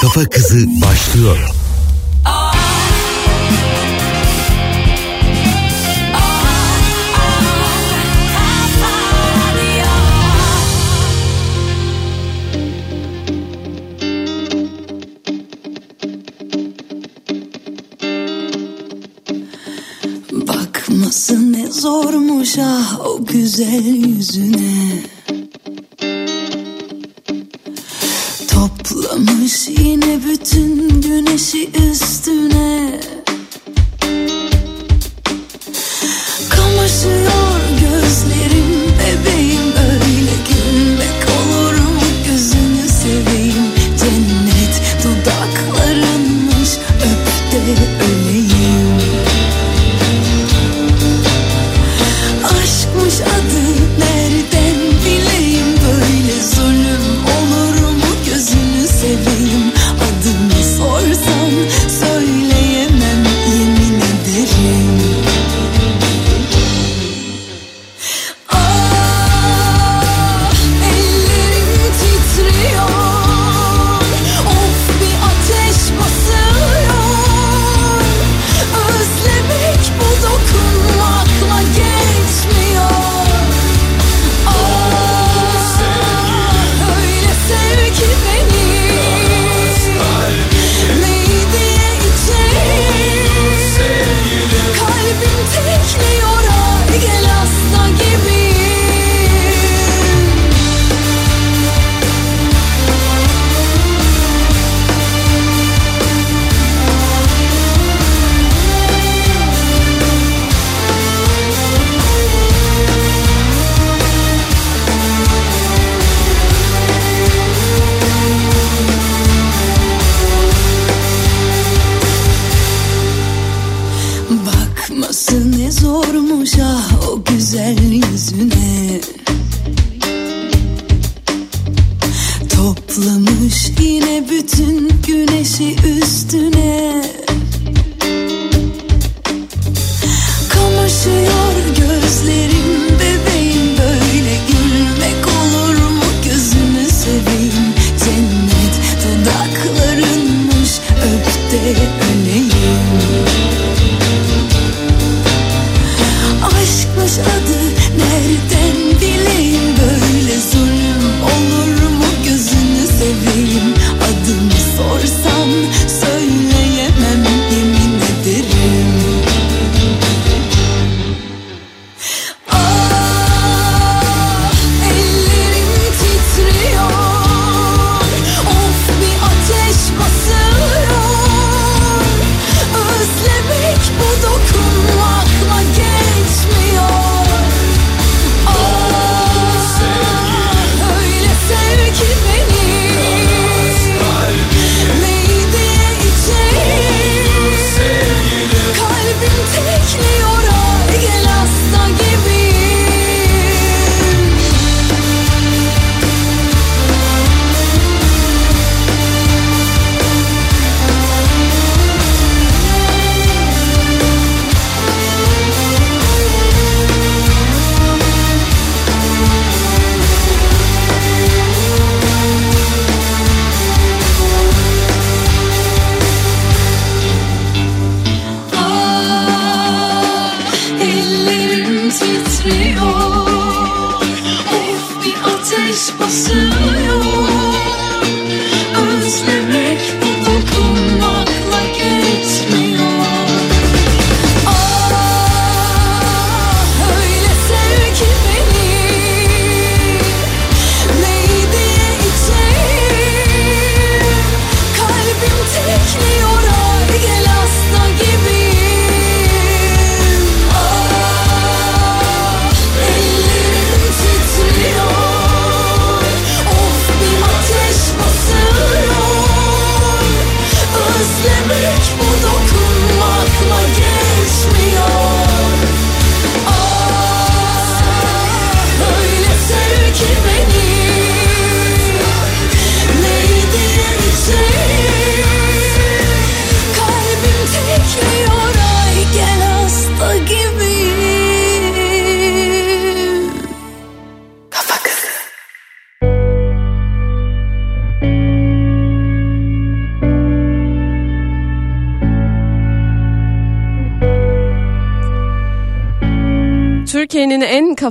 Kafa Kızı başlıyor. Bakması ne zormuş ah o güzel yüzüne Yine bütün güneşi üstüne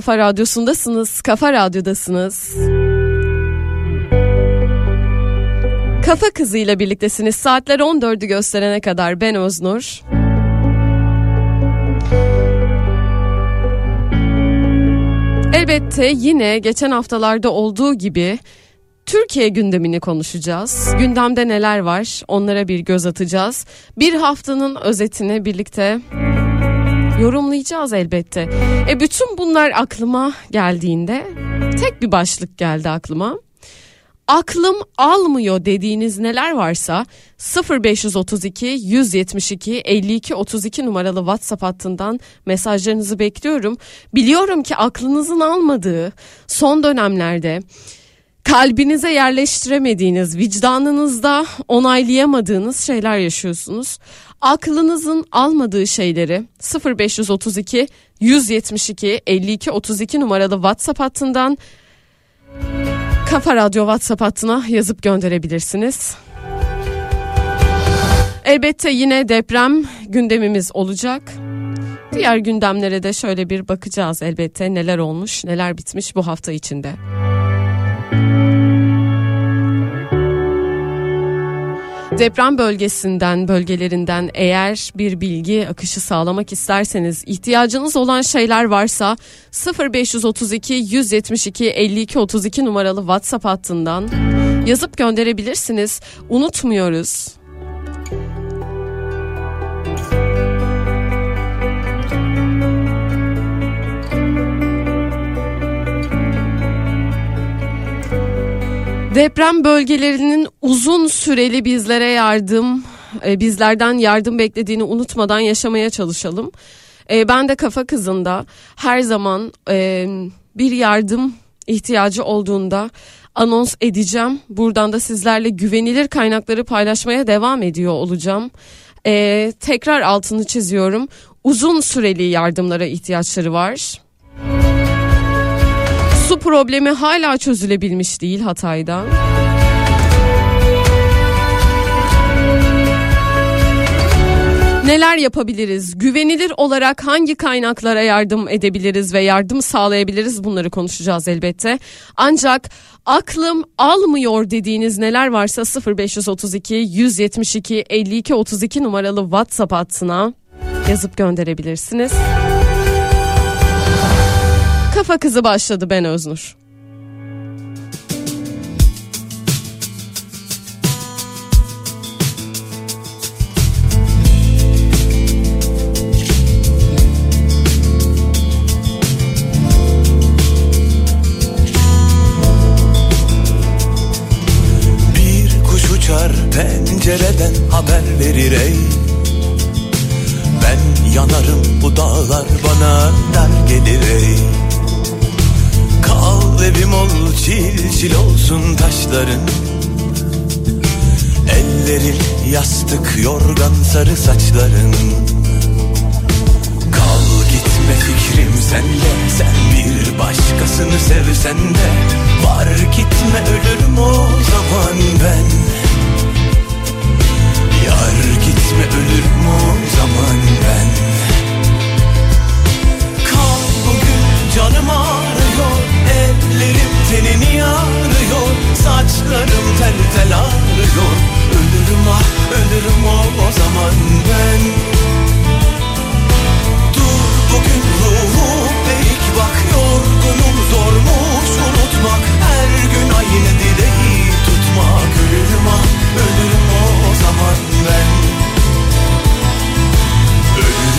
Kafa radyosundasınız. Kafa Radyo'dasınız. Kafa kızıyla birliktesiniz. Saatler 14'ü gösterene kadar ben Öznur. Elbette yine geçen haftalarda olduğu gibi Türkiye gündemini konuşacağız. Gündemde neler var onlara bir göz atacağız. Bir haftanın özetini birlikte yorumlayacağız elbette. E bütün bunlar aklıma geldiğinde tek bir başlık geldi aklıma. Aklım almıyor dediğiniz neler varsa 0532 172 52 32 numaralı WhatsApp hattından mesajlarınızı bekliyorum. Biliyorum ki aklınızın almadığı son dönemlerde kalbinize yerleştiremediğiniz, vicdanınızda onaylayamadığınız şeyler yaşıyorsunuz. Aklınızın almadığı şeyleri 0532 172 52 32 numaralı WhatsApp hattından Kafa Radyo WhatsApp hattına yazıp gönderebilirsiniz. Elbette yine deprem gündemimiz olacak. Diğer gündemlere de şöyle bir bakacağız elbette neler olmuş, neler bitmiş bu hafta içinde. Deprem bölgesinden, bölgelerinden eğer bir bilgi akışı sağlamak isterseniz, ihtiyacınız olan şeyler varsa 0532 172 52 32 numaralı WhatsApp hattından yazıp gönderebilirsiniz. Unutmuyoruz. Deprem bölgelerinin uzun süreli bizlere yardım, e, bizlerden yardım beklediğini unutmadan yaşamaya çalışalım. E, ben de kafa kızında her zaman e, bir yardım ihtiyacı olduğunda anons edeceğim. Buradan da sizlerle güvenilir kaynakları paylaşmaya devam ediyor olacağım. tekrar altını çiziyorum. Uzun süreli yardımlara ihtiyaçları var. Su problemi hala çözülebilmiş değil Hatay'da. Neler yapabiliriz? Güvenilir olarak hangi kaynaklara yardım edebiliriz ve yardım sağlayabiliriz? Bunları konuşacağız elbette. Ancak aklım almıyor dediğiniz neler varsa 0532 172 52 32 numaralı WhatsApp hattına yazıp gönderebilirsiniz. Kafa Kızı başladı ben Öznur. Pencereden haber verir ey Ben yanarım bu dağlar bana ol çil çil olsun taşların. Ellerin yastık yorgan sarı saçların. Kal gitme fikrim sende Sen bir başkasını sevsen de. Var gitme ölürüm o zaman ben. Yar gitme ölürüm o zaman ben. Kal bugün canım ağrıyor Ellerim tenini ağrıyor Saçlarım tel tel ağrıyor. Ölürüm ah ölürüm o, o zaman ben. Dur bugün ruhum eğik bak Yorgunum zormuş unutmak Her gün aynı dileği tutmak. Ölürüm ah ölürüm o, o zaman ben. Ölürüm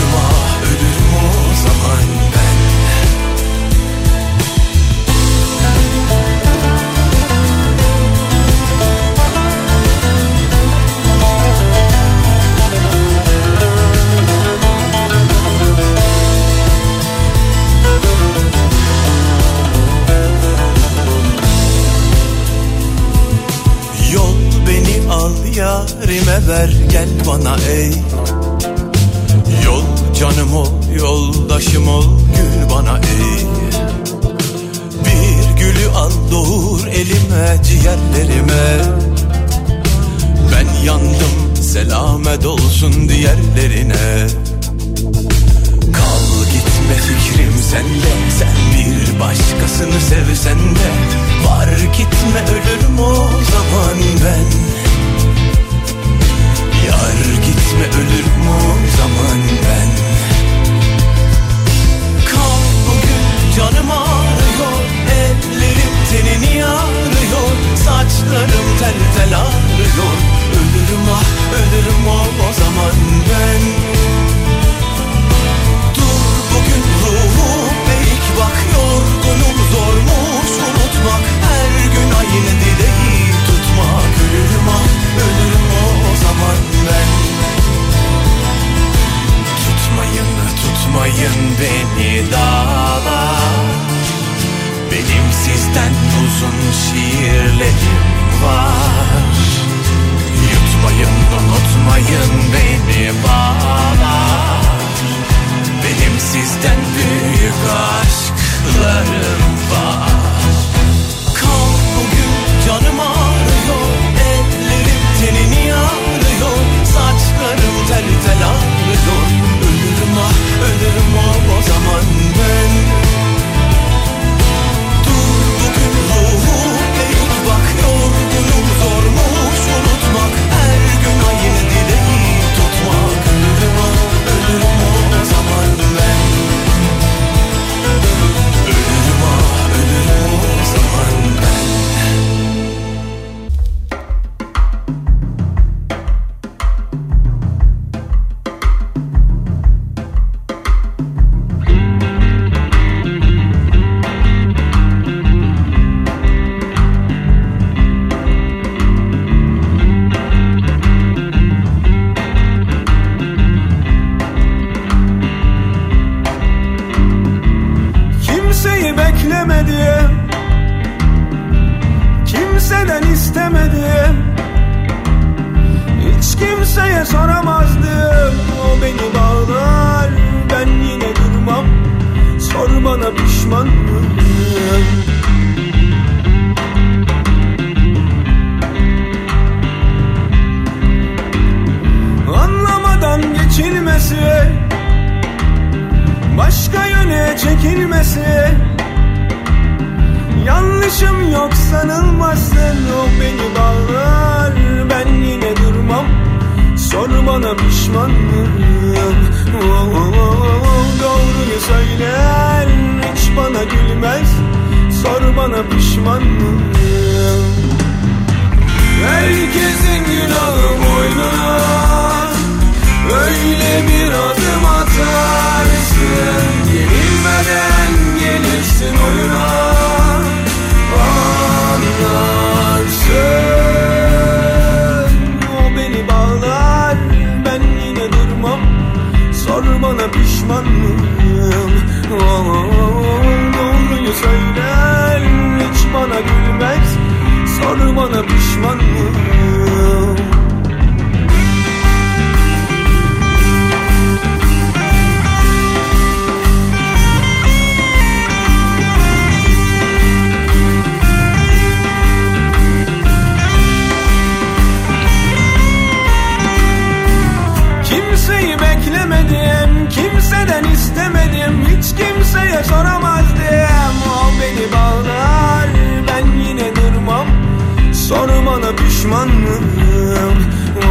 düşmanım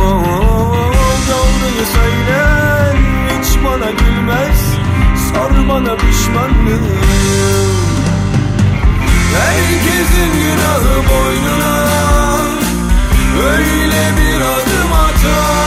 oh, Doğruyu söyler hiç bana gülmez. Sor bana pişmanım Herkesin günahı boynuna. Öyle bir adım atar.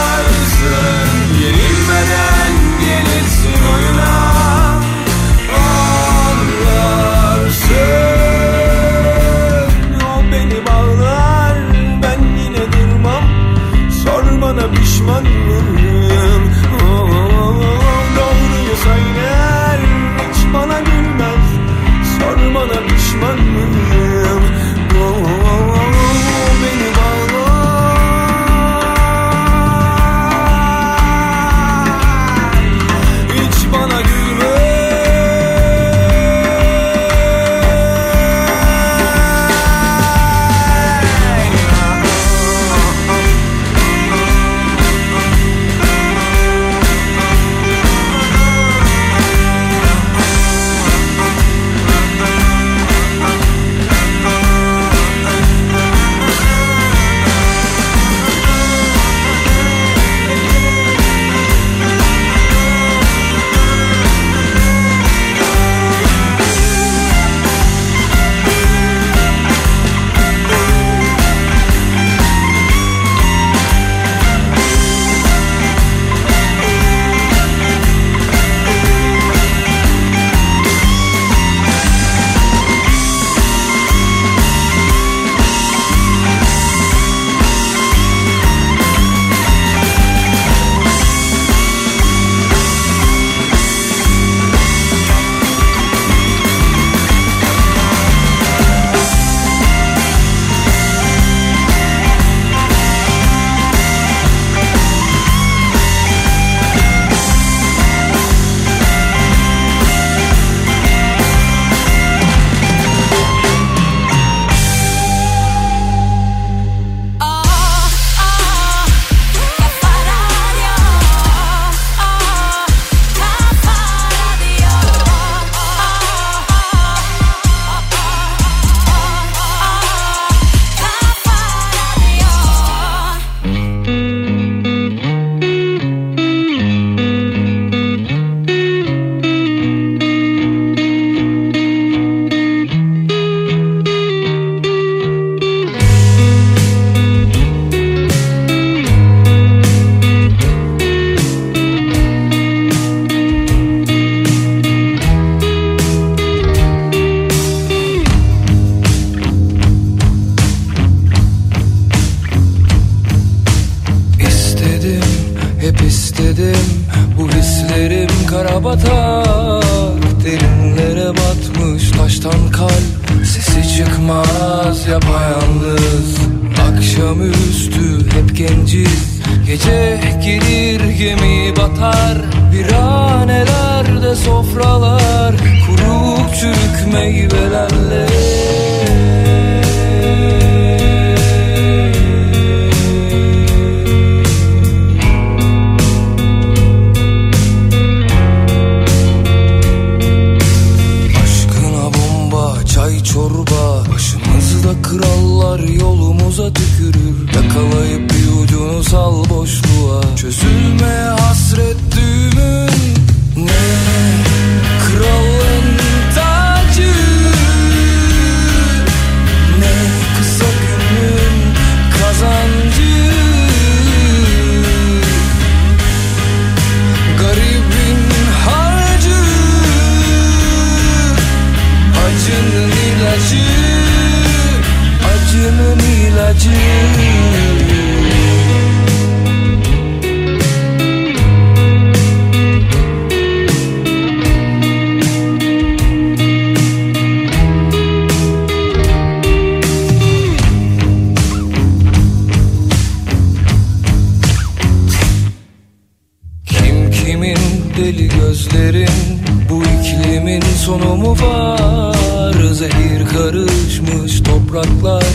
karışmış topraklar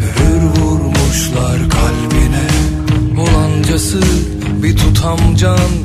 Mühür vurmuşlar kalbine. Olancası bir tutam can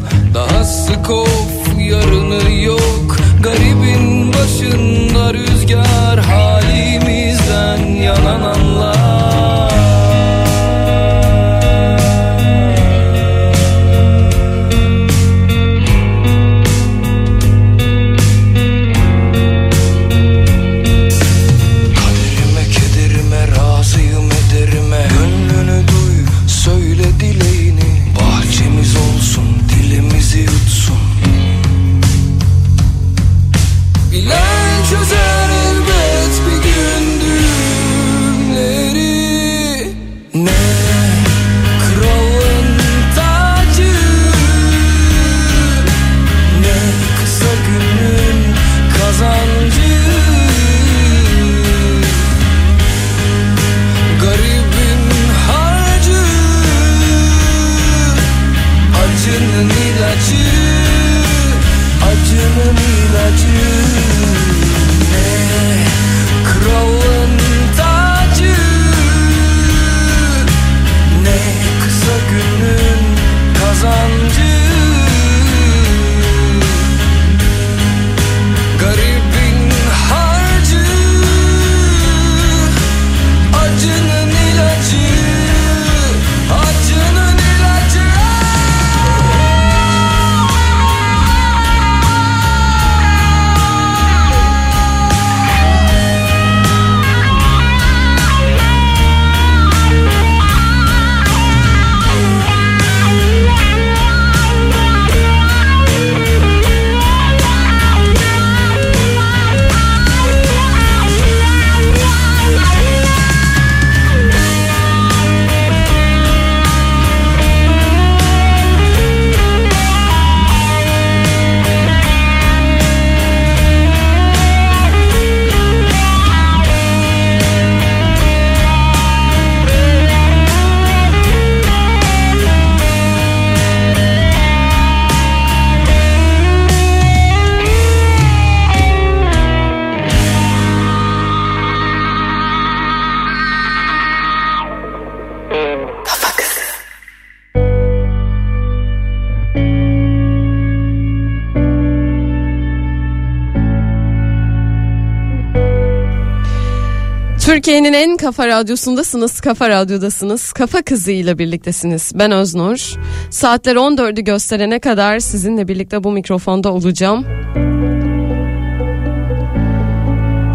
En Kafa Radyosu'ndasınız, Kafa Radyo'dasınız, Kafa Kızı ile birliktesiniz. Ben Öznur. Saatler 14'ü gösterene kadar sizinle birlikte bu mikrofonda olacağım.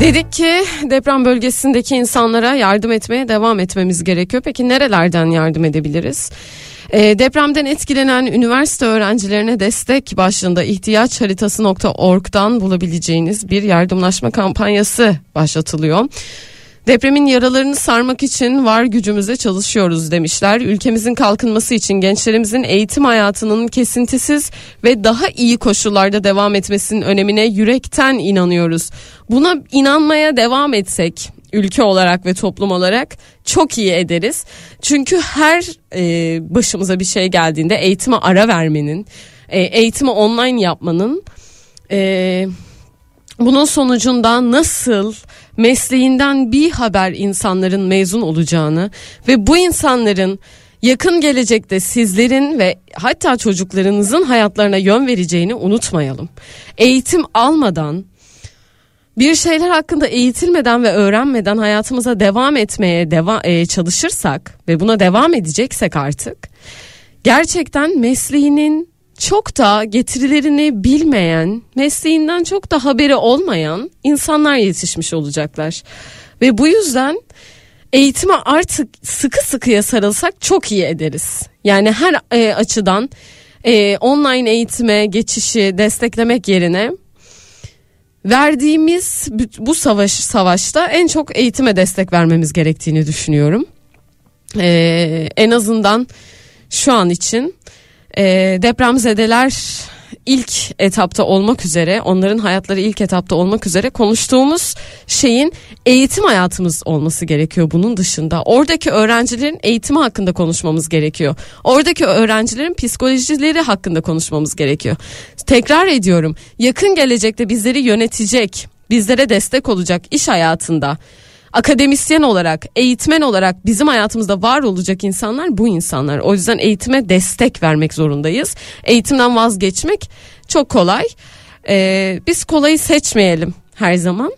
Dedik ki deprem bölgesindeki insanlara yardım etmeye devam etmemiz gerekiyor. Peki nerelerden yardım edebiliriz? E, depremden etkilenen üniversite öğrencilerine destek başlığında ihtiyaç haritası.org'dan bulabileceğiniz bir yardımlaşma kampanyası başlatılıyor. Depremin yaralarını sarmak için var gücümüze çalışıyoruz demişler. Ülkemizin kalkınması için gençlerimizin eğitim hayatının kesintisiz ve daha iyi koşullarda devam etmesinin önemine yürekten inanıyoruz. Buna inanmaya devam etsek ülke olarak ve toplum olarak çok iyi ederiz. Çünkü her e, başımıza bir şey geldiğinde eğitime ara vermenin, e, eğitimi online yapmanın e, bunun sonucunda nasıl mesleğinden bir haber insanların mezun olacağını ve bu insanların yakın gelecekte sizlerin ve hatta çocuklarınızın hayatlarına yön vereceğini unutmayalım. Eğitim almadan bir şeyler hakkında eğitilmeden ve öğrenmeden hayatımıza devam etmeye deva e, çalışırsak ve buna devam edeceksek artık gerçekten mesleğinin çok da getirilerini bilmeyen, mesleğinden çok da haberi olmayan insanlar yetişmiş olacaklar. Ve bu yüzden eğitime artık sıkı sıkıya sarılsak çok iyi ederiz. Yani her e, açıdan e, online eğitime geçişi desteklemek yerine verdiğimiz bu savaş savaşta en çok eğitime destek vermemiz gerektiğini düşünüyorum. E, en azından şu an için e, depremzedeler ilk etapta olmak üzere onların hayatları ilk etapta olmak üzere konuştuğumuz şeyin eğitim hayatımız olması gerekiyor bunun dışında. Oradaki öğrencilerin eğitimi hakkında konuşmamız gerekiyor. Oradaki öğrencilerin psikolojileri hakkında konuşmamız gerekiyor. Tekrar ediyorum yakın gelecekte bizleri yönetecek, bizlere destek olacak iş hayatında akademisyen olarak, eğitmen olarak bizim hayatımızda var olacak insanlar bu insanlar. O yüzden eğitime destek vermek zorundayız. Eğitimden vazgeçmek çok kolay. Ee, biz kolayı seçmeyelim her zaman.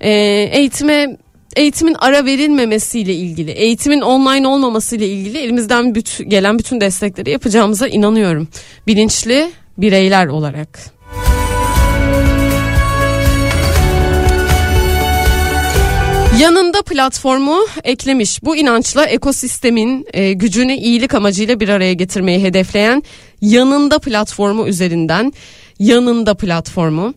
Ee, eğitime eğitimin ara verilmemesiyle ilgili, eğitimin online olmamasıyla ilgili elimizden bütün, gelen bütün destekleri yapacağımıza inanıyorum. Bilinçli bireyler olarak. Yanında platformu eklemiş. Bu inançla ekosistemin e, gücünü iyilik amacıyla bir araya getirmeyi hedefleyen yanında platformu üzerinden yanında platformu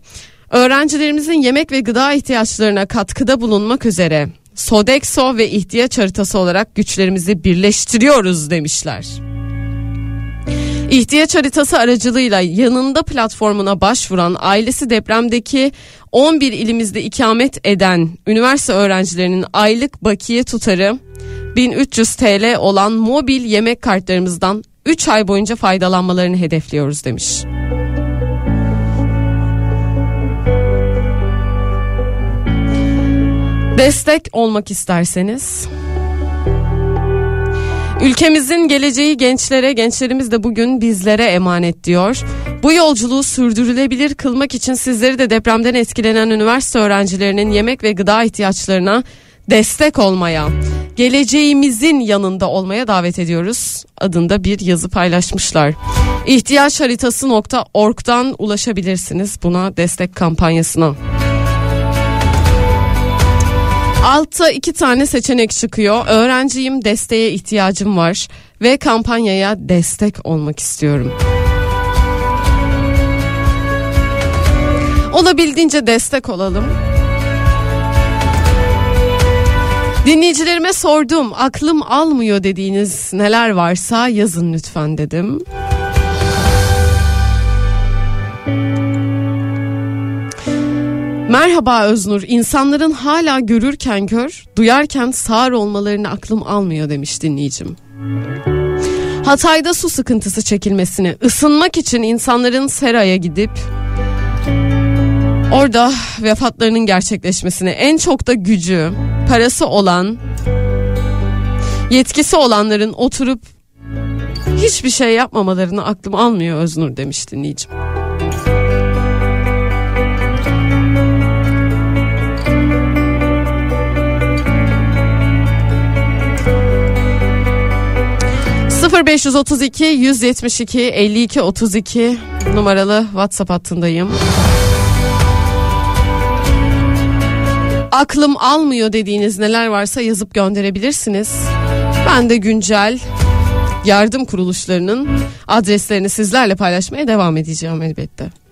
öğrencilerimizin yemek ve gıda ihtiyaçlarına katkıda bulunmak üzere Sodexo ve ihtiyaç haritası olarak güçlerimizi birleştiriyoruz demişler. İhtiyaç haritası aracılığıyla yanında platformuna başvuran ailesi depremdeki 11 ilimizde ikamet eden üniversite öğrencilerinin aylık bakiye tutarı 1300 TL olan mobil yemek kartlarımızdan 3 ay boyunca faydalanmalarını hedefliyoruz demiş. Destek olmak isterseniz Ülkemizin geleceği gençlere, gençlerimiz de bugün bizlere emanet diyor. Bu yolculuğu sürdürülebilir kılmak için sizleri de depremden etkilenen üniversite öğrencilerinin yemek ve gıda ihtiyaçlarına destek olmaya, geleceğimizin yanında olmaya davet ediyoruz adında bir yazı paylaşmışlar. İhtiyaç haritası.org'dan ulaşabilirsiniz buna destek kampanyasına. Altta iki tane seçenek çıkıyor. Öğrenciyim, desteğe ihtiyacım var ve kampanyaya destek olmak istiyorum. Olabildiğince destek olalım. Dinleyicilerime sordum. Aklım almıyor dediğiniz neler varsa yazın lütfen dedim. Merhaba Öznur. İnsanların hala görürken kör, duyarken sağır olmalarını aklım almıyor demiş dinleyicim. Hatay'da su sıkıntısı çekilmesini, ısınmak için insanların seraya gidip orada vefatlarının gerçekleşmesini, en çok da gücü, parası olan, yetkisi olanların oturup hiçbir şey yapmamalarını aklım almıyor Öznur demiş dinleyicim. 0532 172 52 32 numaralı WhatsApp hattındayım. Aklım almıyor dediğiniz neler varsa yazıp gönderebilirsiniz. Ben de güncel yardım kuruluşlarının adreslerini sizlerle paylaşmaya devam edeceğim elbette.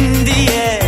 in the air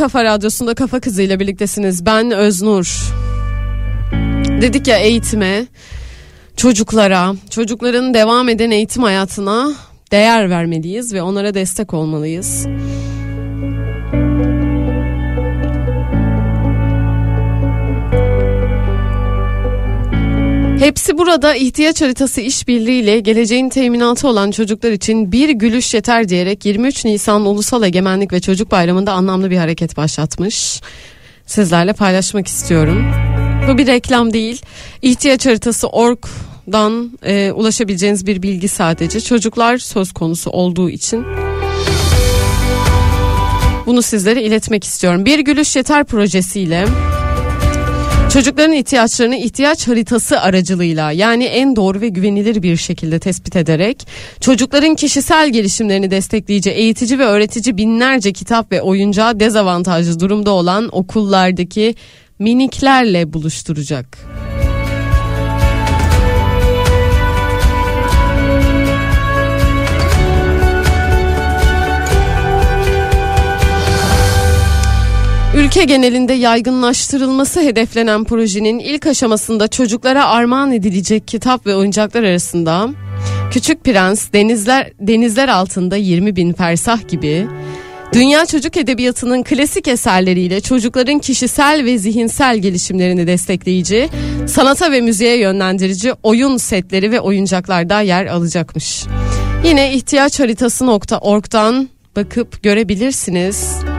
Kafa Radyosu'nda Kafa Kızı ile birliktesiniz. Ben Öznur. Dedik ya eğitime, çocuklara, çocukların devam eden eğitim hayatına değer vermeliyiz ve onlara destek olmalıyız. Hepsi burada ihtiyaç haritası işbirliğiyle geleceğin teminatı olan çocuklar için bir gülüş yeter diyerek 23 Nisan Ulusal Egemenlik ve Çocuk Bayramı'nda anlamlı bir hareket başlatmış. Sizlerle paylaşmak istiyorum. Bu bir reklam değil. İhtiyaç haritası org'dan e, ulaşabileceğiniz bir bilgi sadece. Çocuklar söz konusu olduğu için bunu sizlere iletmek istiyorum. Bir gülüş yeter projesiyle Çocukların ihtiyaçlarını ihtiyaç haritası aracılığıyla yani en doğru ve güvenilir bir şekilde tespit ederek çocukların kişisel gelişimlerini destekleyici eğitici ve öğretici binlerce kitap ve oyuncağı dezavantajlı durumda olan okullardaki miniklerle buluşturacak. Ülke genelinde yaygınlaştırılması hedeflenen projenin ilk aşamasında çocuklara armağan edilecek kitap ve oyuncaklar arasında Küçük Prens, Denizler, Denizler Altında 20 Bin Fersah gibi Dünya çocuk edebiyatının klasik eserleriyle çocukların kişisel ve zihinsel gelişimlerini destekleyici, sanata ve müziğe yönlendirici oyun setleri ve oyuncaklar da yer alacakmış. Yine ihtiyaç haritası.org'dan bakıp görebilirsiniz.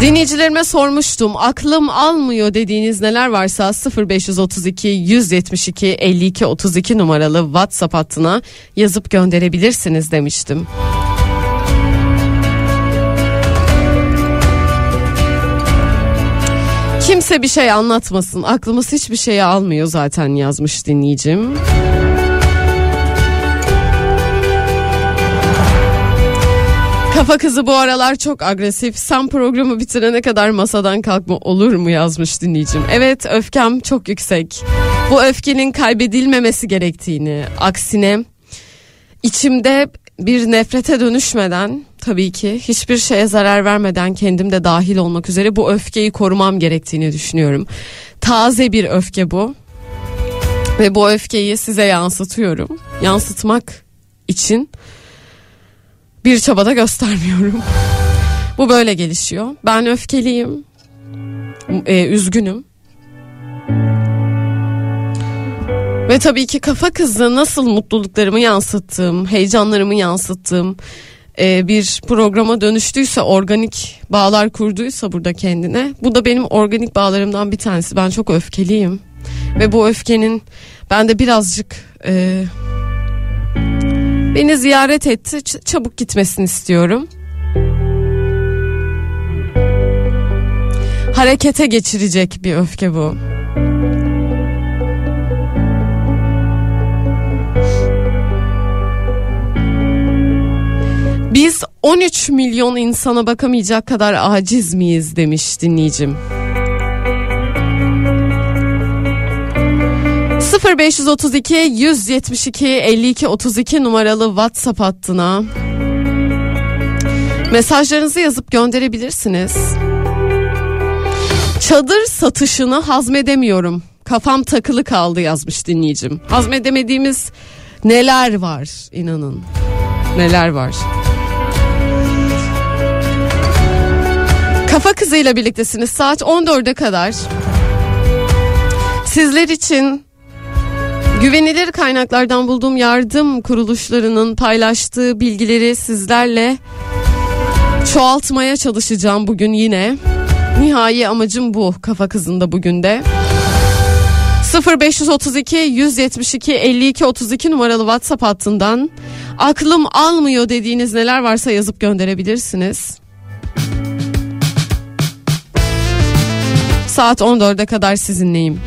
Dinleyicilerime sormuştum aklım almıyor dediğiniz neler varsa 0532 172 52 32 numaralı WhatsApp hattına yazıp gönderebilirsiniz demiştim. Kimse bir şey anlatmasın aklımız hiçbir şeye almıyor zaten yazmış dinleyicim. Kafa kızı bu aralar çok agresif. Sen programı bitirene kadar masadan kalkma olur mu yazmış dinleyicim. Evet öfkem çok yüksek. Bu öfkenin kaybedilmemesi gerektiğini, aksine içimde bir nefrete dönüşmeden tabii ki hiçbir şeye zarar vermeden kendim de dahil olmak üzere bu öfkeyi korumam gerektiğini düşünüyorum. Taze bir öfke bu. Ve bu öfkeyi size yansıtıyorum. Yansıtmak için bir çabada göstermiyorum. Bu böyle gelişiyor. Ben öfkeliyim. Ee, üzgünüm. Ve tabii ki kafa kızı nasıl mutluluklarımı yansıttığım, heyecanlarımı yansıttığım e, bir programa dönüştüyse, organik bağlar kurduysa burada kendine. Bu da benim organik bağlarımdan bir tanesi. Ben çok öfkeliyim. Ve bu öfkenin bende birazcık... E, Beni ziyaret etti. Ç- çabuk gitmesini istiyorum. Harekete geçirecek bir öfke bu. Biz 13 milyon insana bakamayacak kadar aciz miyiz demiş dinleyicim. 0532 172 52 32 numaralı WhatsApp hattına mesajlarınızı yazıp gönderebilirsiniz. Çadır satışını hazmedemiyorum. Kafam takılı kaldı yazmış dinleyicim. Hazmedemediğimiz neler var inanın. Neler var. Kafa kızıyla birliktesiniz saat 14'e kadar. Sizler için Güvenilir kaynaklardan bulduğum yardım kuruluşlarının paylaştığı bilgileri sizlerle çoğaltmaya çalışacağım bugün yine. Nihai amacım bu kafa kızında bugün de. 0532 172 52 32 numaralı WhatsApp hattından aklım almıyor dediğiniz neler varsa yazıp gönderebilirsiniz. Saat 14'e kadar sizinleyim.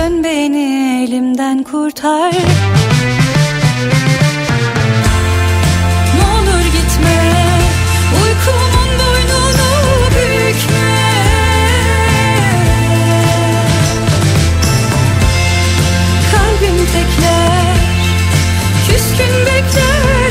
Dön beni elimden kurtar. Ne olur gitme Uykumun boynunu bükme. Kalbim tekler Küskün bekler.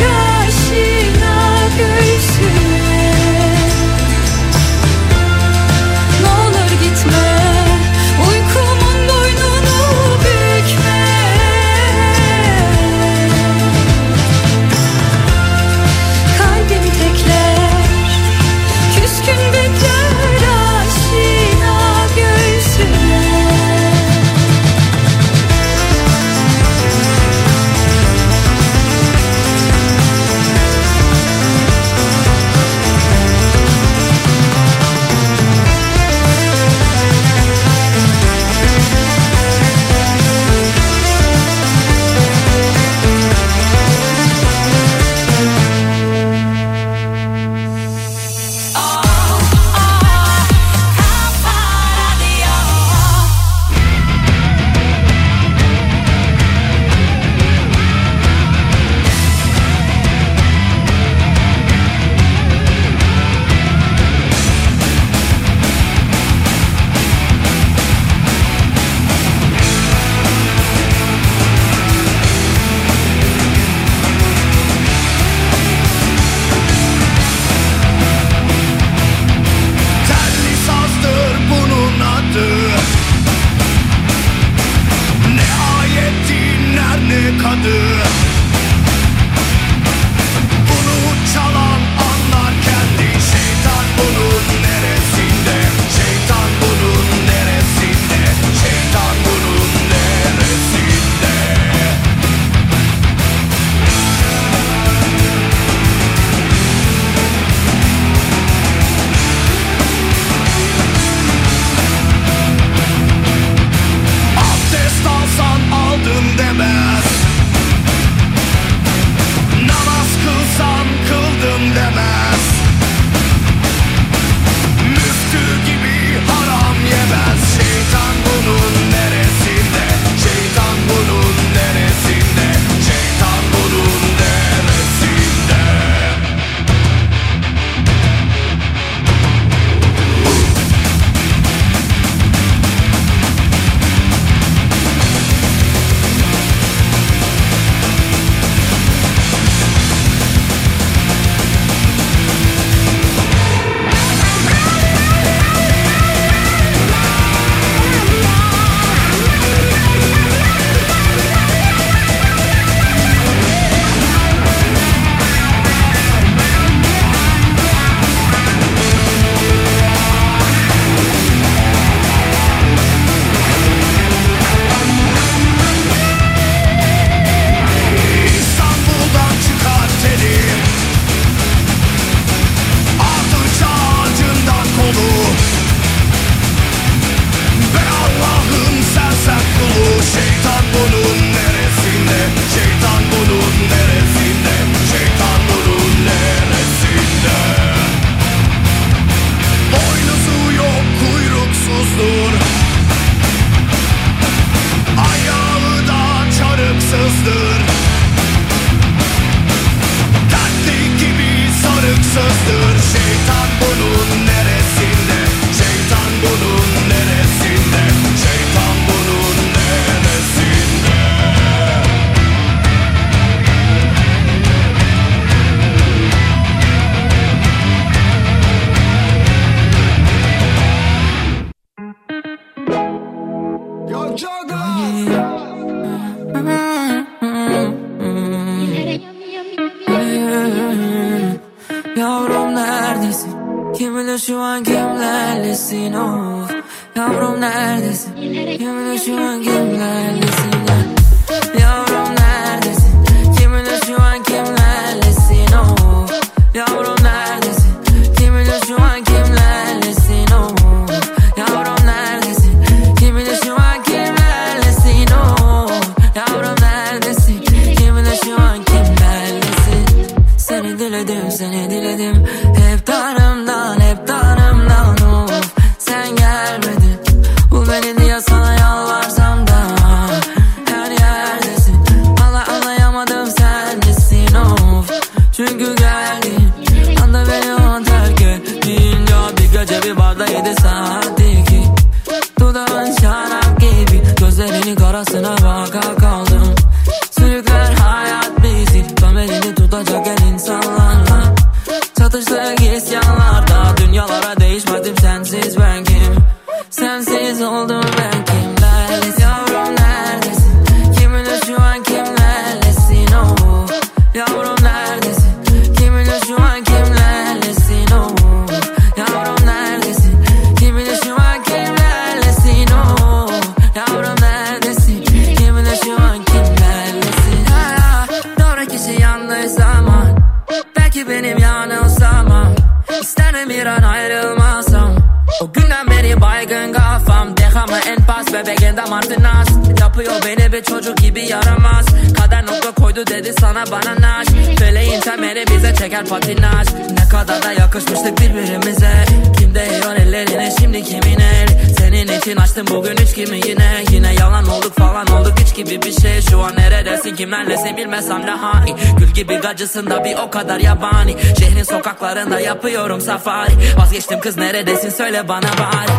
açtım bugün üç kimi. Yine Yine yalan olduk falan olduk. Hiç gibi bir şey Şu an neredesin? Kimlerlesin bilmesem de hani? Gül gibi gacısında bir o kadar yabani. Şehrin sokaklarında yapıyorum safari. Vazgeçtim kız neredesin? Söyle bana bari.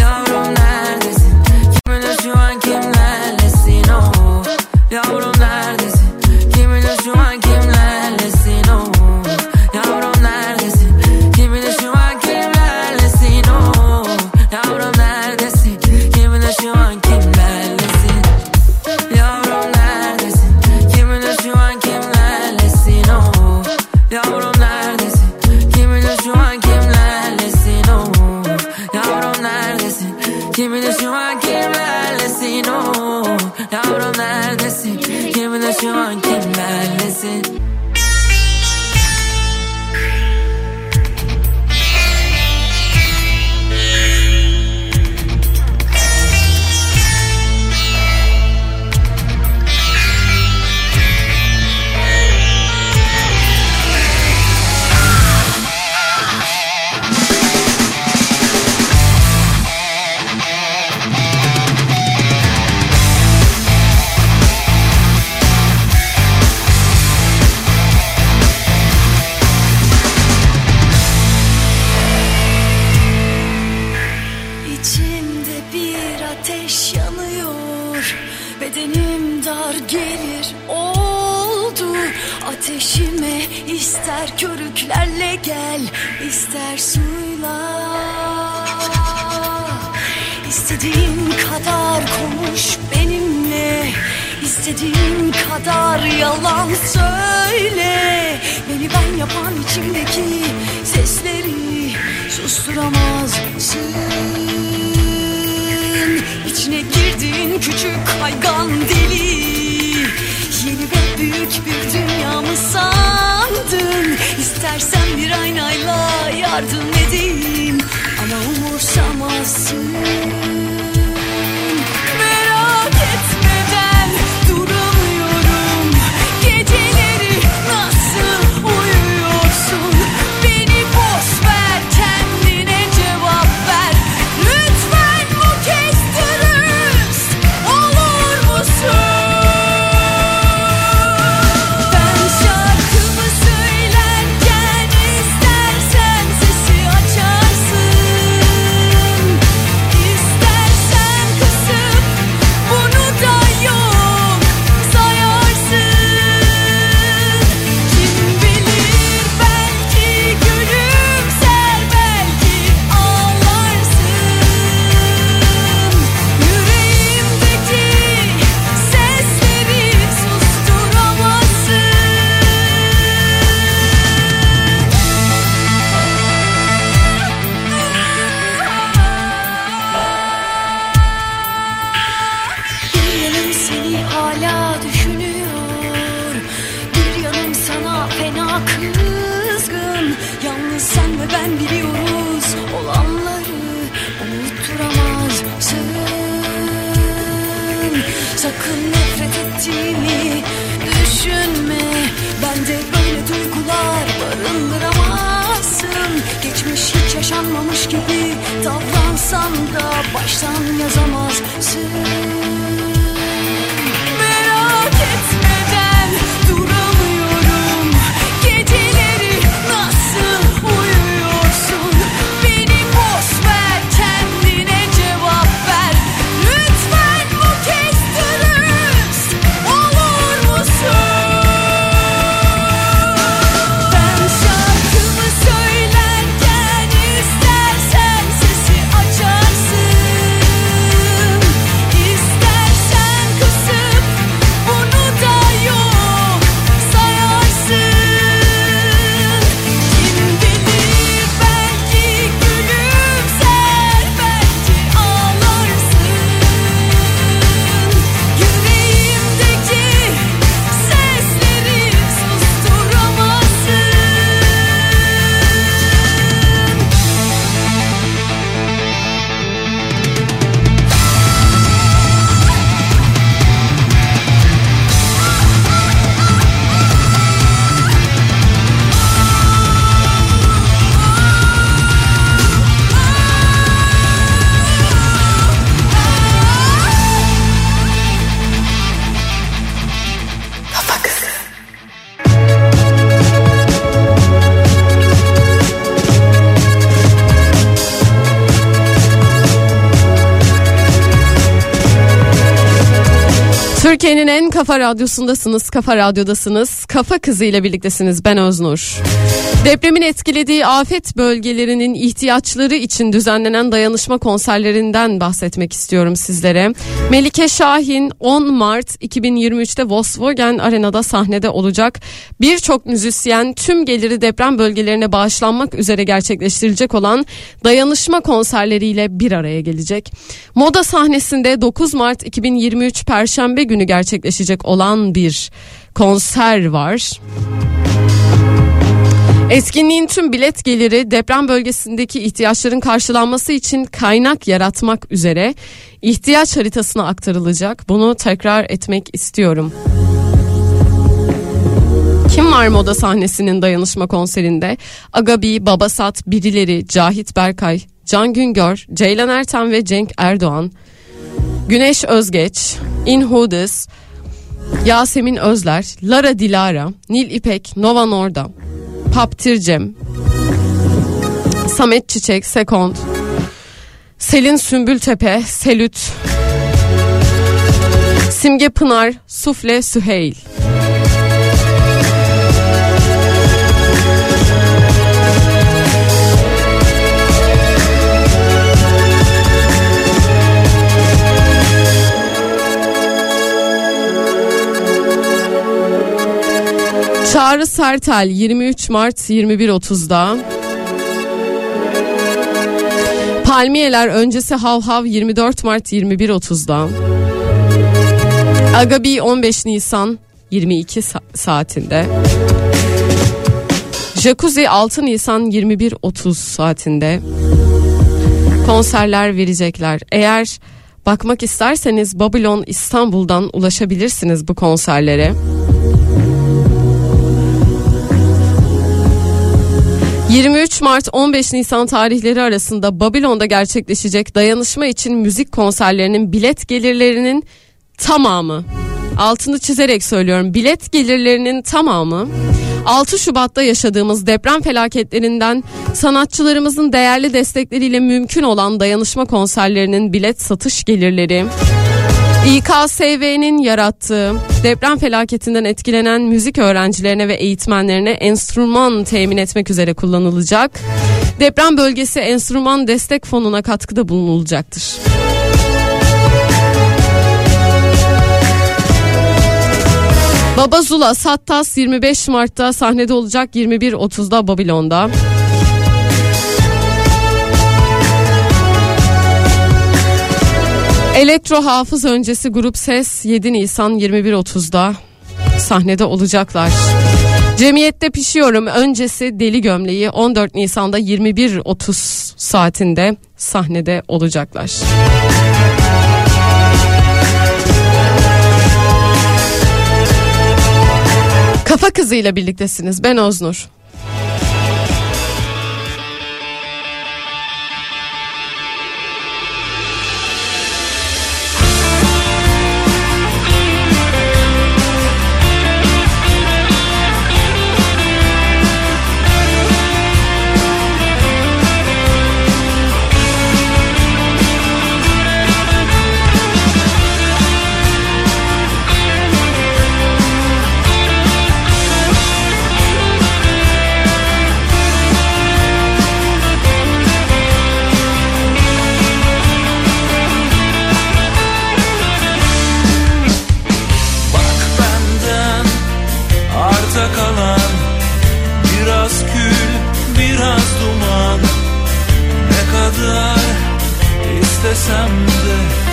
Yavrum nerede kafa radyosundasınız, kafa radyodasınız. Kafa kızı ile birliktesiniz. Ben Öznur. Depremin etkilediği afet bölgelerinin ihtiyaçları için düzenlenen dayanışma konserlerinden bahsetmek istiyorum sizlere. Melike Şahin 10 Mart 2023'te Volkswagen Arena'da sahnede olacak. Birçok müzisyen tüm geliri deprem bölgelerine bağışlanmak üzere gerçekleştirilecek olan dayanışma konserleriyle bir araya gelecek. Moda sahnesinde 9 Mart 2023 Perşembe günü gerçekleşecek olan bir konser var. Etkinliğin tüm bilet geliri deprem bölgesindeki ihtiyaçların karşılanması için kaynak yaratmak üzere ihtiyaç haritasına aktarılacak. Bunu tekrar etmek istiyorum. Kim var moda sahnesinin dayanışma konserinde? Agabi, Babasat, birileri, Cahit Berkay, Can Güngör, Ceylan Ertem ve Cenk Erdoğan, Güneş Özgeç, Inhudis, Yasemin Özler, Lara Dilara, Nil İpek, Nova Norda, Paptircem, Samet Çiçek, Sekond, Selin Sümbültepe, Selüt, Simge Pınar, Sufle Süheyl. Çağrı Sertel 23 Mart 21.30'da. Palmiyeler öncesi Hav Hav 24 Mart 21.30'da. Agabi 15 Nisan 22 sa- saatinde. Jacuzzi 6 Nisan 21.30 saatinde. Konserler verecekler. Eğer bakmak isterseniz Babylon İstanbul'dan ulaşabilirsiniz bu konserlere. 23 Mart 15 Nisan tarihleri arasında Babilon'da gerçekleşecek dayanışma için müzik konserlerinin bilet gelirlerinin tamamı. Altını çizerek söylüyorum bilet gelirlerinin tamamı. 6 Şubat'ta yaşadığımız deprem felaketlerinden sanatçılarımızın değerli destekleriyle mümkün olan dayanışma konserlerinin bilet satış gelirleri İKSV'nin yarattığı deprem felaketinden etkilenen müzik öğrencilerine ve eğitmenlerine enstrüman temin etmek üzere kullanılacak. Deprem bölgesi enstrüman destek fonuna katkıda bulunulacaktır. Baba Zula Sattas 25 Mart'ta sahnede olacak 21.30'da Babilon'da. Elektro Hafız öncesi grup Ses 7 Nisan 21.30'da sahnede olacaklar. Cemiyette pişiyorum öncesi Deli Gömleği 14 Nisan'da 21.30 saatinde sahnede olacaklar. Kafa Kızı'yla birliktesiniz. Ben Oznur. sandım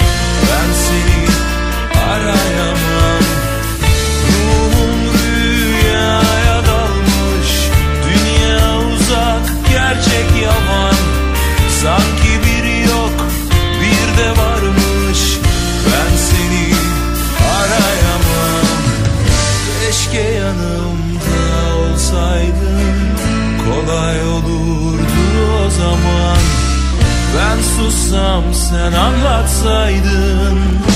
sussam sen anlatsaydın.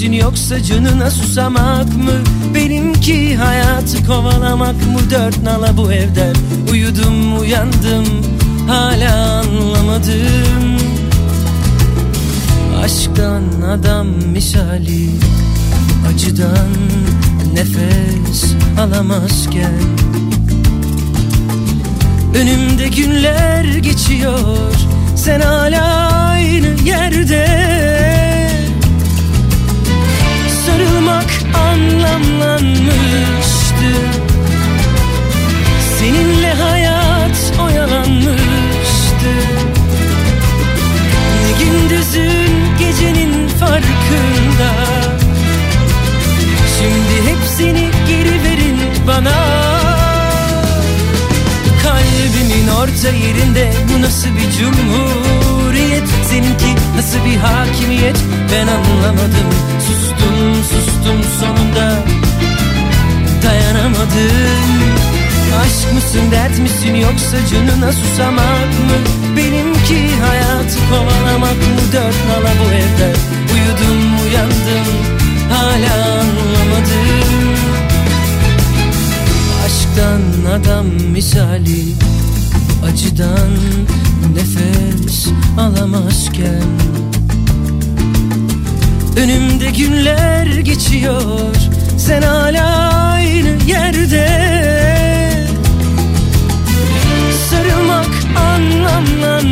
Sesin yoksa canına susamak mı? Benimki hayatı kovalamak mı? Dört nala bu evden Uyudum uyandım hala anlamadım Aşktan adam misali Acıdan nefes alamazken Önümde günler geçiyor Sen hala aynı yerde sarılmak anlamlanmıştı. Seninle hayat oyalanmıştı. Ne gündüzün gecenin farkında. Şimdi hepsini geri verin bana. Kalbimin orta yerinde. Bu nasıl bir cumhuriyet? Seninki nasıl bir hakimiyet? Ben anlamadım. Sustum sustum sonunda. Dayanamadım. Aşk mısın dert misin yoksa canına susamak mı? Benimki hayatı kovalamak mı? Dört nala bu evde. Uyudum uyandım. Hala anlamadım. Acıdan adam misali Acıdan nefes alamazken. Önümde günler geçiyor Sen hala aynı yerde. Sarılmak anlamlanmıyor.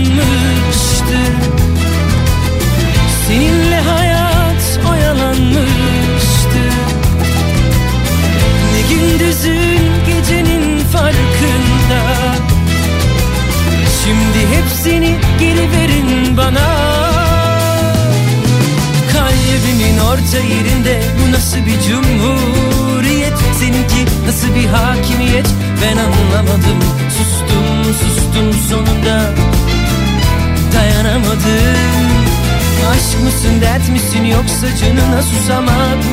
Canına susamak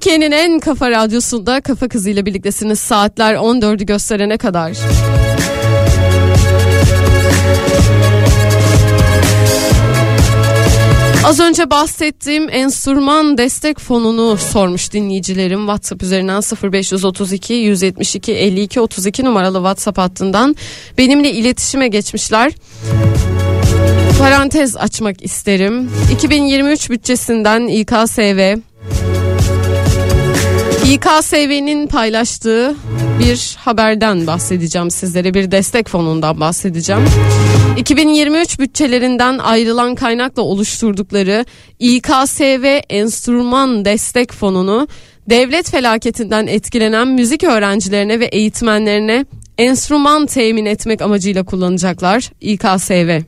Türkiye'nin en kafa radyosunda Kafa Kızı ile birliktesiniz saatler 14'ü gösterene kadar. Az önce bahsettiğim enstrüman destek fonunu sormuş dinleyicilerim WhatsApp üzerinden 0532 172 52 32 numaralı WhatsApp hattından benimle iletişime geçmişler. Parantez açmak isterim. 2023 bütçesinden İKSV İKSV'nin paylaştığı bir haberden bahsedeceğim sizlere. Bir destek fonundan bahsedeceğim. 2023 bütçelerinden ayrılan kaynakla oluşturdukları İKSV Enstrüman Destek Fonunu devlet felaketinden etkilenen müzik öğrencilerine ve eğitmenlerine enstrüman temin etmek amacıyla kullanacaklar İKSV.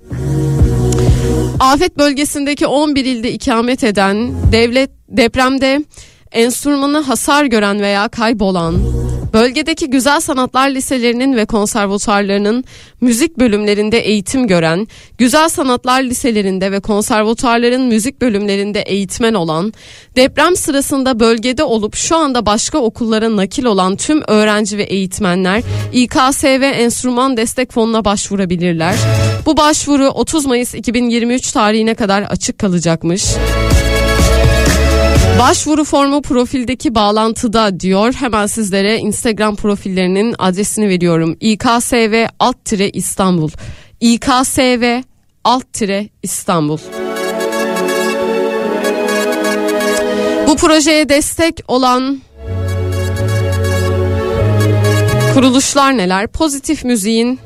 Afet bölgesindeki 11 ilde ikamet eden devlet depremde enstrümanı hasar gören veya kaybolan, bölgedeki güzel sanatlar liselerinin ve konservatuarlarının müzik bölümlerinde eğitim gören, güzel sanatlar liselerinde ve konservatuarların müzik bölümlerinde eğitmen olan, deprem sırasında bölgede olup şu anda başka okullara nakil olan tüm öğrenci ve eğitmenler İKSV Enstrüman Destek Fonu'na başvurabilirler. Bu başvuru 30 Mayıs 2023 tarihine kadar açık kalacakmış. Başvuru formu profildeki bağlantıda diyor. Hemen sizlere Instagram profillerinin adresini veriyorum. İKSV alt tire İstanbul. İKSV alt tire İstanbul. Bu projeye destek olan kuruluşlar neler? Pozitif müziğin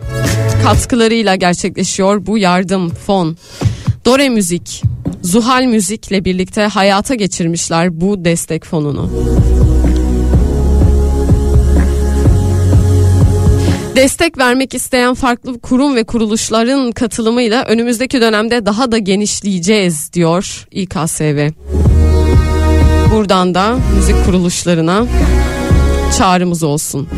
katkılarıyla gerçekleşiyor bu yardım fon. Dore Müzik, Zuhal Müzik'le birlikte hayata geçirmişler bu destek fonunu. Destek vermek isteyen farklı kurum ve kuruluşların katılımıyla önümüzdeki dönemde daha da genişleyeceğiz diyor İKSV. Buradan da müzik kuruluşlarına çağrımız olsun.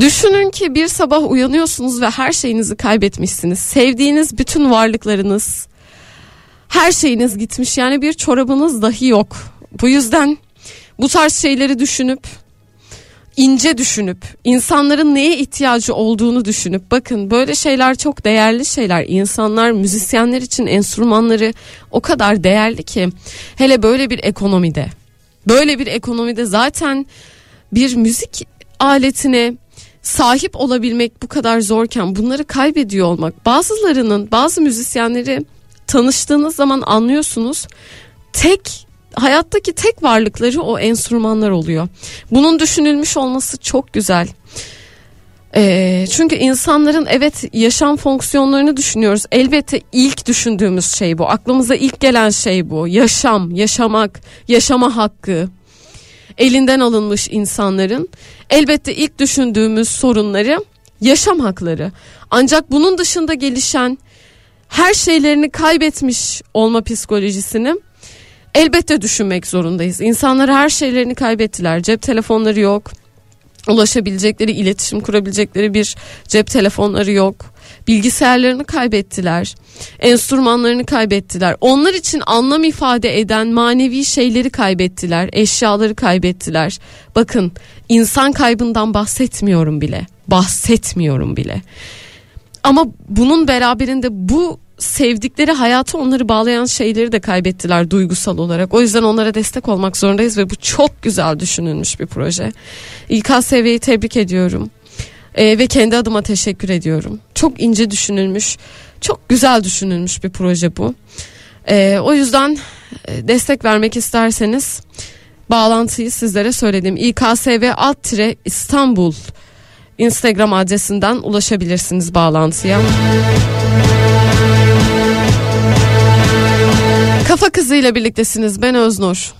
Düşünün ki bir sabah uyanıyorsunuz ve her şeyinizi kaybetmişsiniz. Sevdiğiniz bütün varlıklarınız, her şeyiniz gitmiş. Yani bir çorabınız dahi yok. Bu yüzden bu tarz şeyleri düşünüp ince düşünüp insanların neye ihtiyacı olduğunu düşünüp bakın böyle şeyler çok değerli şeyler. İnsanlar müzisyenler için enstrümanları o kadar değerli ki hele böyle bir ekonomide. Böyle bir ekonomide zaten bir müzik aletine sahip olabilmek bu kadar zorken bunları kaybediyor olmak bazılarının bazı müzisyenleri tanıştığınız zaman anlıyorsunuz tek hayattaki tek varlıkları o enstrümanlar oluyor. Bunun düşünülmüş olması çok güzel. Ee, çünkü insanların evet yaşam fonksiyonlarını düşünüyoruz. Elbette ilk düşündüğümüz şey bu. Aklımıza ilk gelen şey bu. Yaşam, yaşamak, yaşama hakkı. Elinden alınmış insanların elbette ilk düşündüğümüz sorunları yaşam hakları. Ancak bunun dışında gelişen her şeylerini kaybetmiş olma psikolojisini elbette düşünmek zorundayız. İnsanlar her şeylerini kaybettiler. Cep telefonları yok. Ulaşabilecekleri, iletişim kurabilecekleri bir cep telefonları yok. Bilgisayarlarını kaybettiler. Enstrümanlarını kaybettiler. Onlar için anlam ifade eden manevi şeyleri kaybettiler. Eşyaları kaybettiler. Bakın insan kaybından bahsetmiyorum bile. Bahsetmiyorum bile. Ama bunun beraberinde bu sevdikleri hayatı onları bağlayan şeyleri de kaybettiler duygusal olarak. O yüzden onlara destek olmak zorundayız ve bu çok güzel düşünülmüş bir proje. İKSV'yi tebrik ediyorum. Ee, ve kendi adıma teşekkür ediyorum. Çok ince düşünülmüş, çok güzel düşünülmüş bir proje bu. Ee, o yüzden e, destek vermek isterseniz bağlantıyı sizlere söyledim. İKSV alt tire İstanbul Instagram adresinden ulaşabilirsiniz bağlantıya. Kafa kızıyla birliktesiniz. Ben Öznur.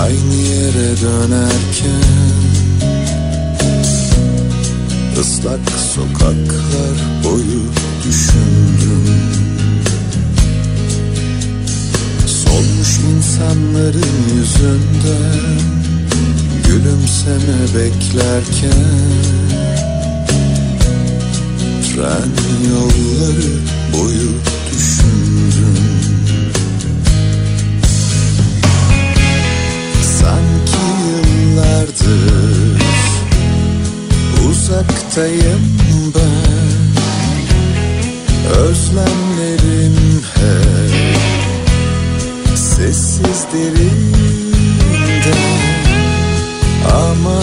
Aynı yere dönerken ıslak sokaklar boyu düşündüm Solmuş insanların yüzünden gülümseme beklerken Tren yolları boyu düşündüm yıllardır uzaktayım ben. Özlemlerim hep sessiz derinde Ama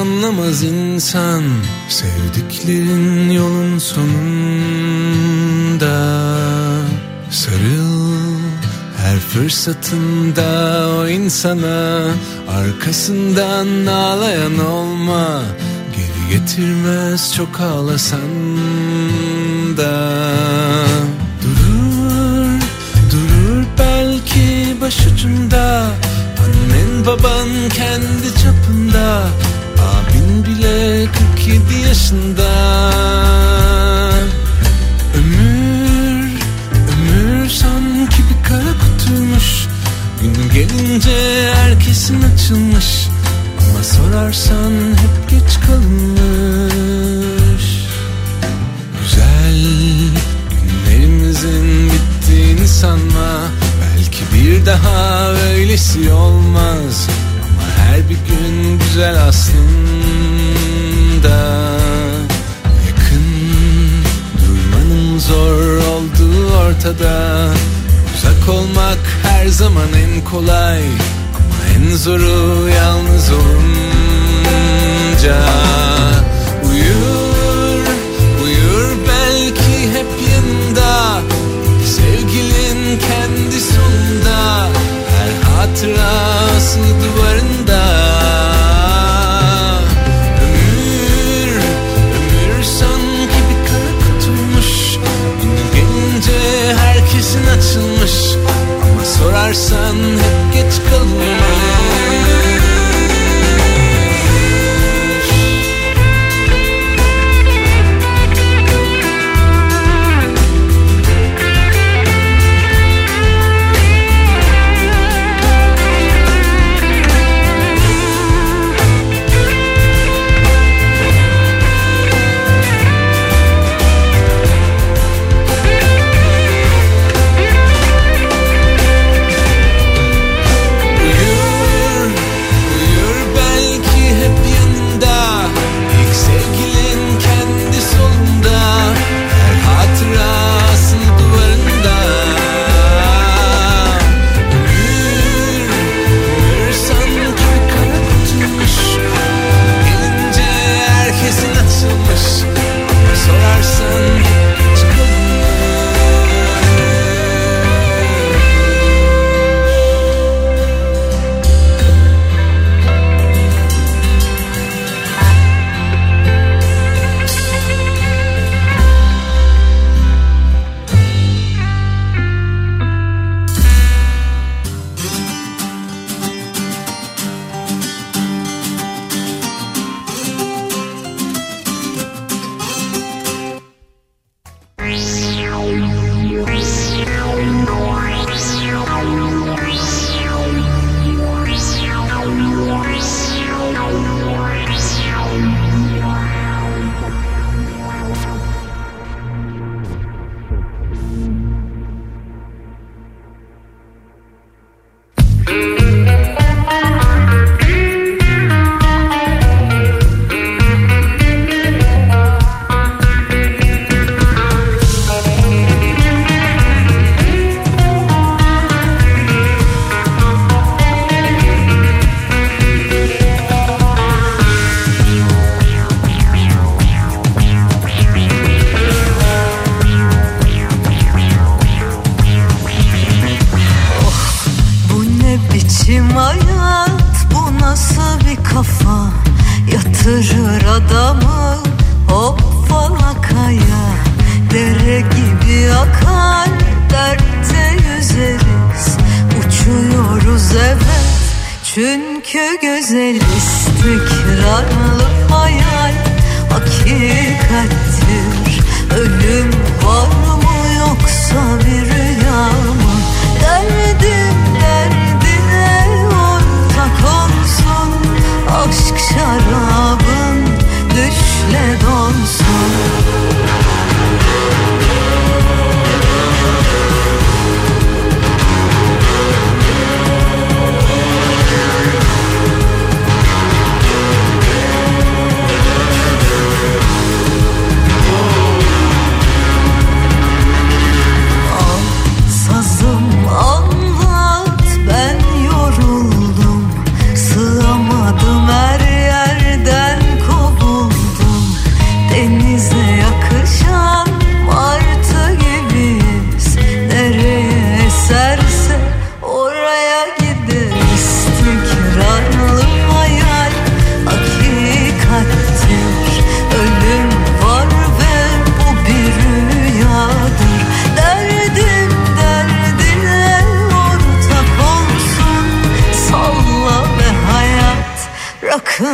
anlamaz insan Sevdiklerin yolun sonunda. Sarıl her fırsatında o insana Arkasından ağlayan olma. Geri getirmez çok ağlasan da. Durur, durur belki başucunda Annen baban kendi çapında 47 yaşında. Ömür, ömür sanki bir kara kutuymuş Gün gelince herkesin açılmış. Ama sorarsan hep geç kalınmış. Güzel günlerimizin bittiğini sanma. Belki bir daha öylesi olmaz. Ama her bir gün güzel aslında Yakın durmanın zor olduğu ortada. Uzak olmak her zaman en kolay Ama en zoru yalnız olunca. Uyur, uyur belki hep yanında Sevgilin kendi sonunda. Her hatırası duvarında herkesin açılmış. Ama sorarsan hep geç kalmış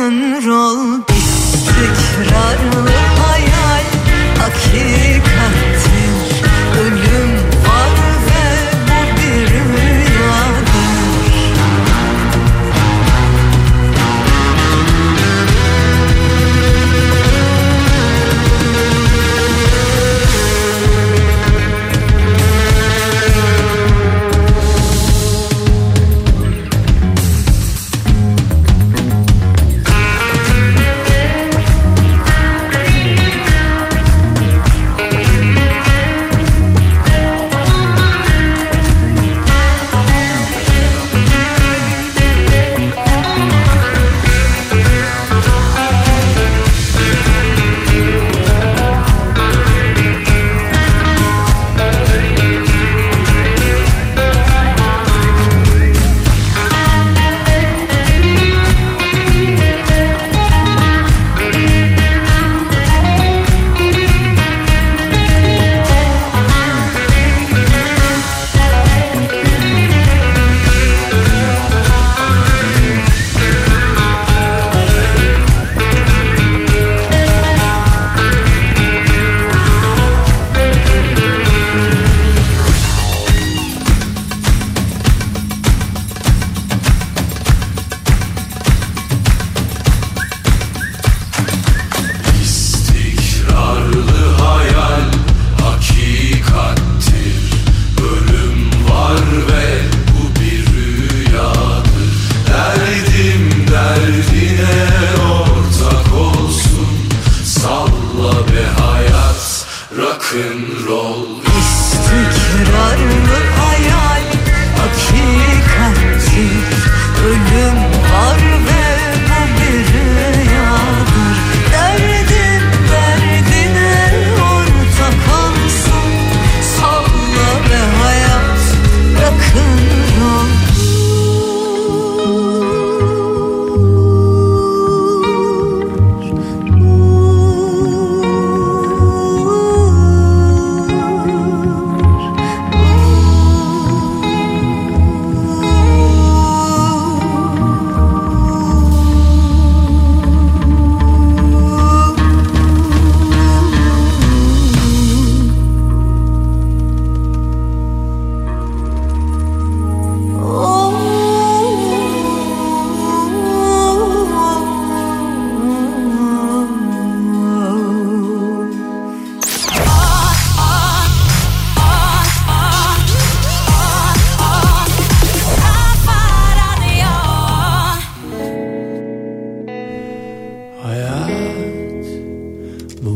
rock'n'roll istikrarlı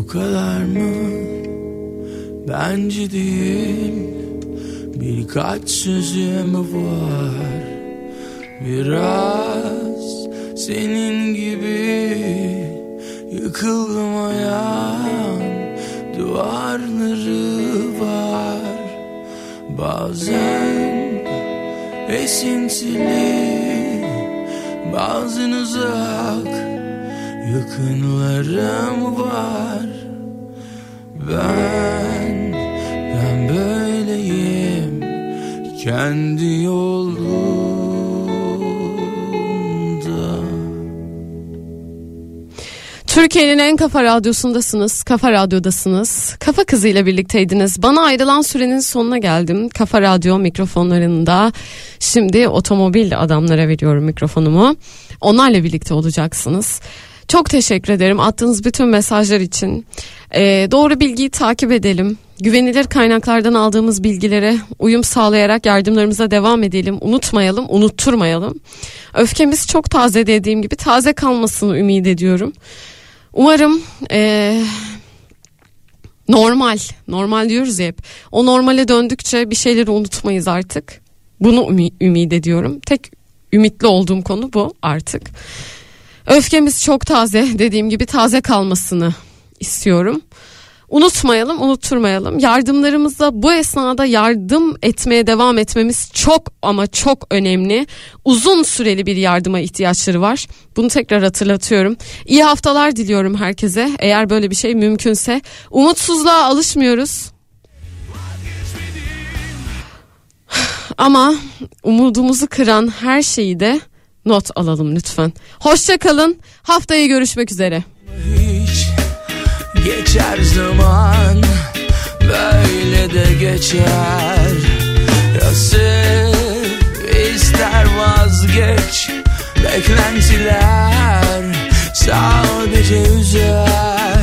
kadar mı? Bence değil Birkaç sözüm var. Biraz senin gibi Yıkıldım ayağım Duvarları var. Bazen esintili Bazen uzak Yakınlarım var Ben, ben böyleyim Kendi yolumda Türkiye'nin en kafa radyosundasınız. Kafa radyodasınız. Kafa kızı ile birlikteydiniz. Bana ayrılan sürenin sonuna geldim. Kafa radyo mikrofonlarında. Şimdi otomobil adamlara veriyorum mikrofonumu. Onlarla birlikte olacaksınız. Çok teşekkür ederim attığınız bütün mesajlar için. Ee, doğru bilgiyi takip edelim. Güvenilir kaynaklardan aldığımız bilgilere uyum sağlayarak yardımlarımıza devam edelim. Unutmayalım, unutturmayalım. Öfkemiz çok taze dediğim gibi taze kalmasını ümit ediyorum. Umarım eee, normal, normal diyoruz ya hep. O normale döndükçe bir şeyleri unutmayız artık. Bunu ümit, ümit ediyorum. Tek ümitli olduğum konu bu artık. Öfkemiz çok taze dediğim gibi taze kalmasını istiyorum. Unutmayalım, unutturmayalım. Yardımlarımızda bu esnada yardım etmeye devam etmemiz çok ama çok önemli. Uzun süreli bir yardıma ihtiyaçları var. Bunu tekrar hatırlatıyorum. İyi haftalar diliyorum herkese. Eğer böyle bir şey mümkünse. Umutsuzluğa alışmıyoruz. Ama umudumuzu kıran her şeyi de not alalım lütfen. Hoşça kalın. Haftaya görüşmek üzere. hiç Geçer zaman böyle de geçer Nasıl ister vazgeç Beklentiler sadece üzer